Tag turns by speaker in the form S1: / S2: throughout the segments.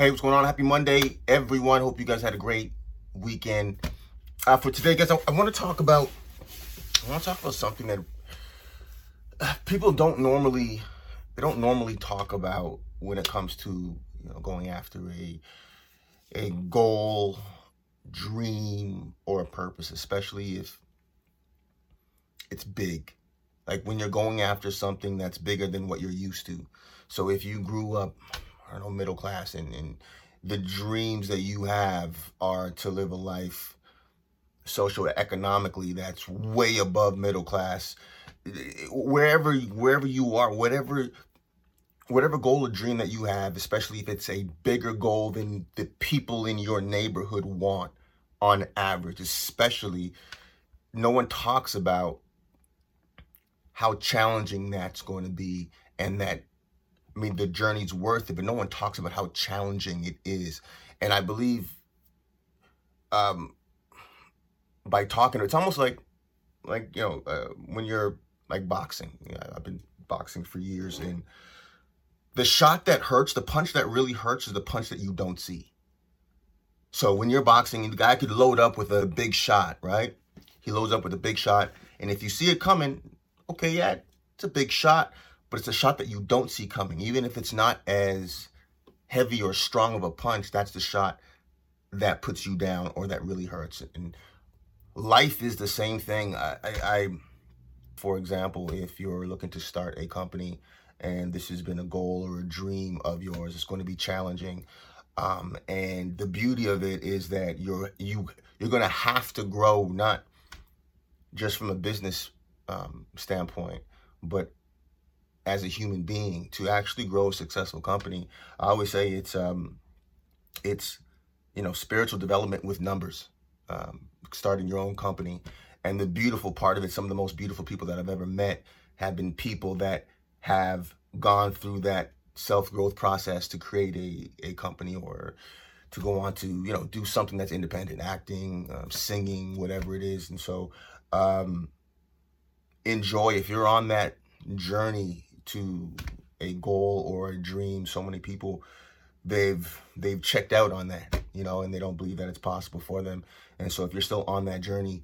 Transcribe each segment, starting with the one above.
S1: Hey, what's going on? Happy Monday, everyone. Hope you guys had a great weekend. Uh, for today, guys, I, I want to talk about I want to talk about something that people don't normally they don't normally talk about when it comes to you know going after a a goal, dream, or a purpose, especially if it's big. Like when you're going after something that's bigger than what you're used to. So if you grew up, I know, middle class and, and the dreams that you have are to live a life socioeconomically that's way above middle class. Wherever wherever you are whatever whatever goal or dream that you have especially if it's a bigger goal than the people in your neighborhood want on average especially no one talks about how challenging that's going to be and that I mean the journey's worth it, but no one talks about how challenging it is. And I believe um by talking it's almost like like you know uh, when you're like boxing. I've been boxing for years and the shot that hurts the punch that really hurts is the punch that you don't see. So when you're boxing the guy could load up with a big shot right? He loads up with a big shot and if you see it coming okay, yeah, it's a big shot, but it's a shot that you don't see coming. Even if it's not as heavy or strong of a punch, that's the shot that puts you down or that really hurts. And life is the same thing. I, I, I for example, if you're looking to start a company and this has been a goal or a dream of yours, it's going to be challenging. Um, and the beauty of it is that you're you you're going to have to grow not just from a business um, standpoint, but as a human being to actually grow a successful company, I always say it's um, it's you know spiritual development with numbers. Um, starting your own company, and the beautiful part of it, some of the most beautiful people that I've ever met have been people that have gone through that self growth process to create a a company or to go on to you know do something that's independent, acting, um, singing, whatever it is, and so. Um, enjoy if you're on that journey to a goal or a dream so many people they've they've checked out on that you know and they don't believe that it's possible for them. And so if you're still on that journey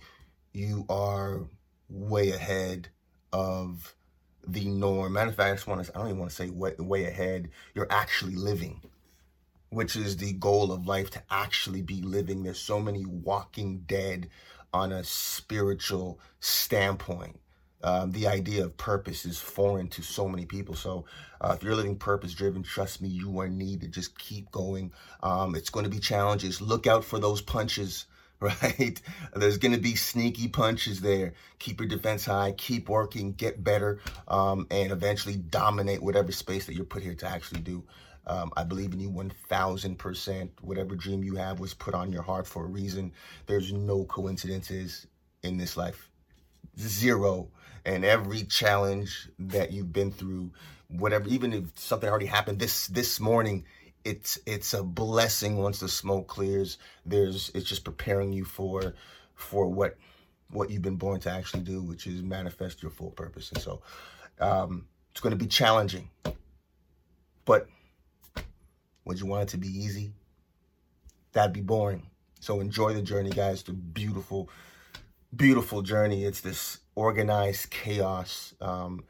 S1: you are way ahead of the norm. Matter of fact i just want to i don't even want to say way, way ahead. You're actually living which is the goal of life to actually be living. There's so many walking dead on a spiritual standpoint um, the idea of purpose is foreign to so many people. So uh, if you're living purpose driven, trust me, you are needed. Just keep going. Um, it's going to be challenges. Look out for those punches, right? There's going to be sneaky punches there. Keep your defense high, keep working, get better, um, and eventually dominate whatever space that you're put here to actually do. Um, I believe in you 1000%. Whatever dream you have was put on your heart for a reason. There's no coincidences in this life zero and every challenge that you've been through whatever even if something already happened this this morning it's it's a blessing once the smoke clears. There's it's just preparing you for for what what you've been born to actually do which is manifest your full purpose. And so um it's going to be challenging but would you want it to be easy? That'd be boring. So enjoy the journey guys the beautiful beautiful journey. It's this organized chaos. Um,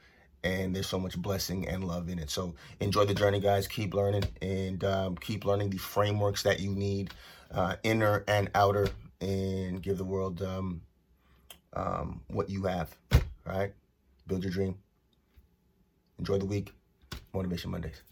S1: and there's so much blessing and love in it. So enjoy the journey, guys. Keep learning and um, keep learning the frameworks that you need, uh, inner and outer, and give the world um, um, what you have. All right? Build your dream. Enjoy the week. Motivation Mondays.